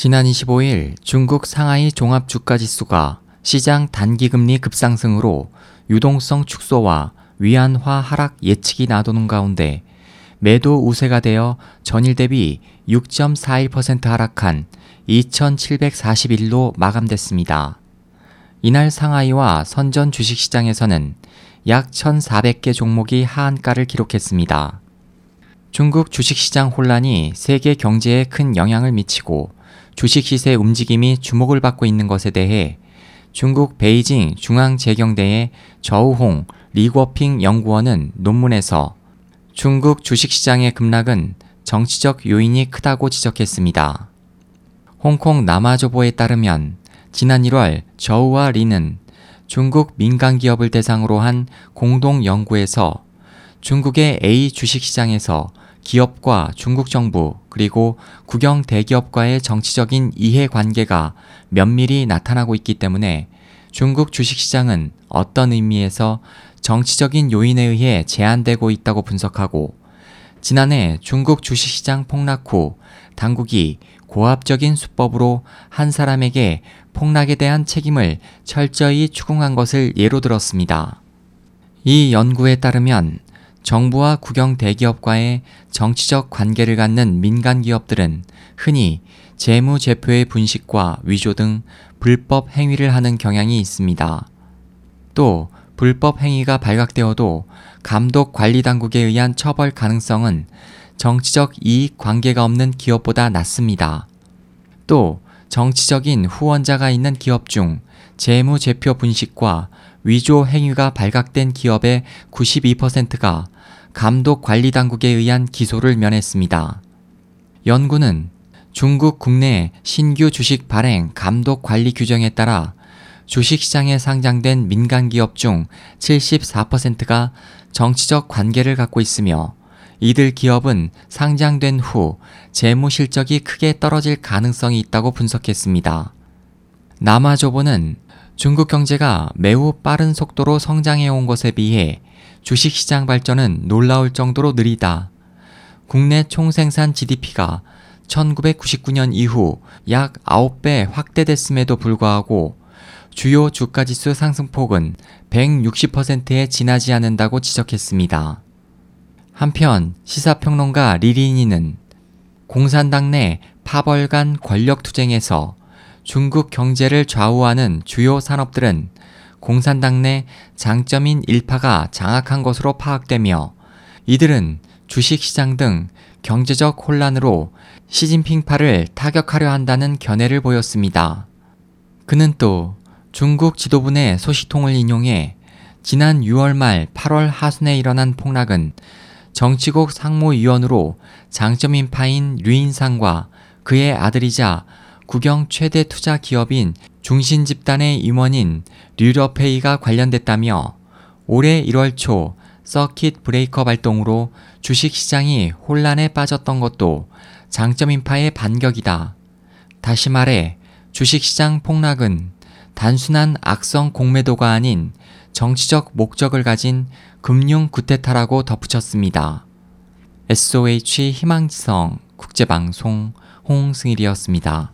지난 25일 중국 상하이 종합주가지수가 시장 단기금리 급상승으로 유동성 축소와 위안화 하락 예측이 나도는 가운데 매도 우세가 되어 전일 대비 6.41% 하락한 2741로 마감됐습니다. 이날 상하이와 선전 주식시장에서는 약 1,400개 종목이 하한가를 기록했습니다. 중국 주식시장 혼란이 세계 경제에 큰 영향을 미치고 주식 시세 움직임이 주목을 받고 있는 것에 대해 중국 베이징 중앙재경대의 저우홍 리궈핑 연구원은 논문에서 중국 주식시장의 급락은 정치적 요인이 크다고 지적했습니다. 홍콩 남아조보에 따르면 지난 1월 저우와 리는 중국 민간 기업을 대상으로 한 공동 연구에서 중국의 A 주식시장에서 기업과 중국 정부 그리고 국영 대기업과의 정치적인 이해관계가 면밀히 나타나고 있기 때문에 중국 주식시장은 어떤 의미에서 정치적인 요인에 의해 제한되고 있다고 분석하고 지난해 중국 주식시장 폭락 후 당국이 고압적인 수법으로 한 사람에게 폭락에 대한 책임을 철저히 추궁한 것을 예로 들었습니다. 이 연구에 따르면 정부와 국영 대기업과의 정치적 관계를 갖는 민간 기업들은 흔히 재무제표의 분식과 위조 등 불법 행위를 하는 경향이 있습니다. 또 불법 행위가 발각되어도 감독 관리 당국에 의한 처벌 가능성은 정치적 이익 관계가 없는 기업보다 낮습니다. 또 정치적인 후원자가 있는 기업 중 재무제표 분식과 위조 행위가 발각된 기업의 92%가 감독 관리 당국에 의한 기소를 면했습니다. 연구는 중국 국내 신규 주식 발행 감독 관리 규정에 따라 주식시장에 상장된 민간 기업 중 74%가 정치적 관계를 갖고 있으며 이들 기업은 상장된 후 재무 실적이 크게 떨어질 가능성이 있다고 분석했습니다. 남아조보는 중국 경제가 매우 빠른 속도로 성장해 온 것에 비해 주식시장 발전은 놀라울 정도로 느리다. 국내 총생산 GDP가 1999년 이후 약 9배 확대됐음에도 불구하고 주요 주가지수 상승폭은 160%에 지나지 않는다고 지적했습니다. 한편 시사평론가 리리니는 공산당 내 파벌 간 권력 투쟁에서 중국 경제를 좌우하는 주요 산업들은 공산당 내 장점인 일파가 장악한 것으로 파악되며 이들은 주식시장 등 경제적 혼란으로 시진핑파를 타격하려 한다는 견해를 보였습니다. 그는 또 중국 지도부 내 소식통을 인용해 지난 6월 말 8월 하순에 일어난 폭락은 정치국 상무위원으로 장점인파인 류인상과 그의 아들이자 국영 최대 투자 기업인 중신 집단의 임원인 류러페이가 관련됐다며 올해 1월 초 서킷 브레이커 발동으로 주식시장이 혼란에 빠졌던 것도 장점인파의 반격이다. 다시 말해 주식시장 폭락은 단순한 악성 공매도가 아닌 정치적 목적을 가진 금융 구테타라고 덧붙였습니다. SOH 희망지성 국제방송 홍승일이었습니다.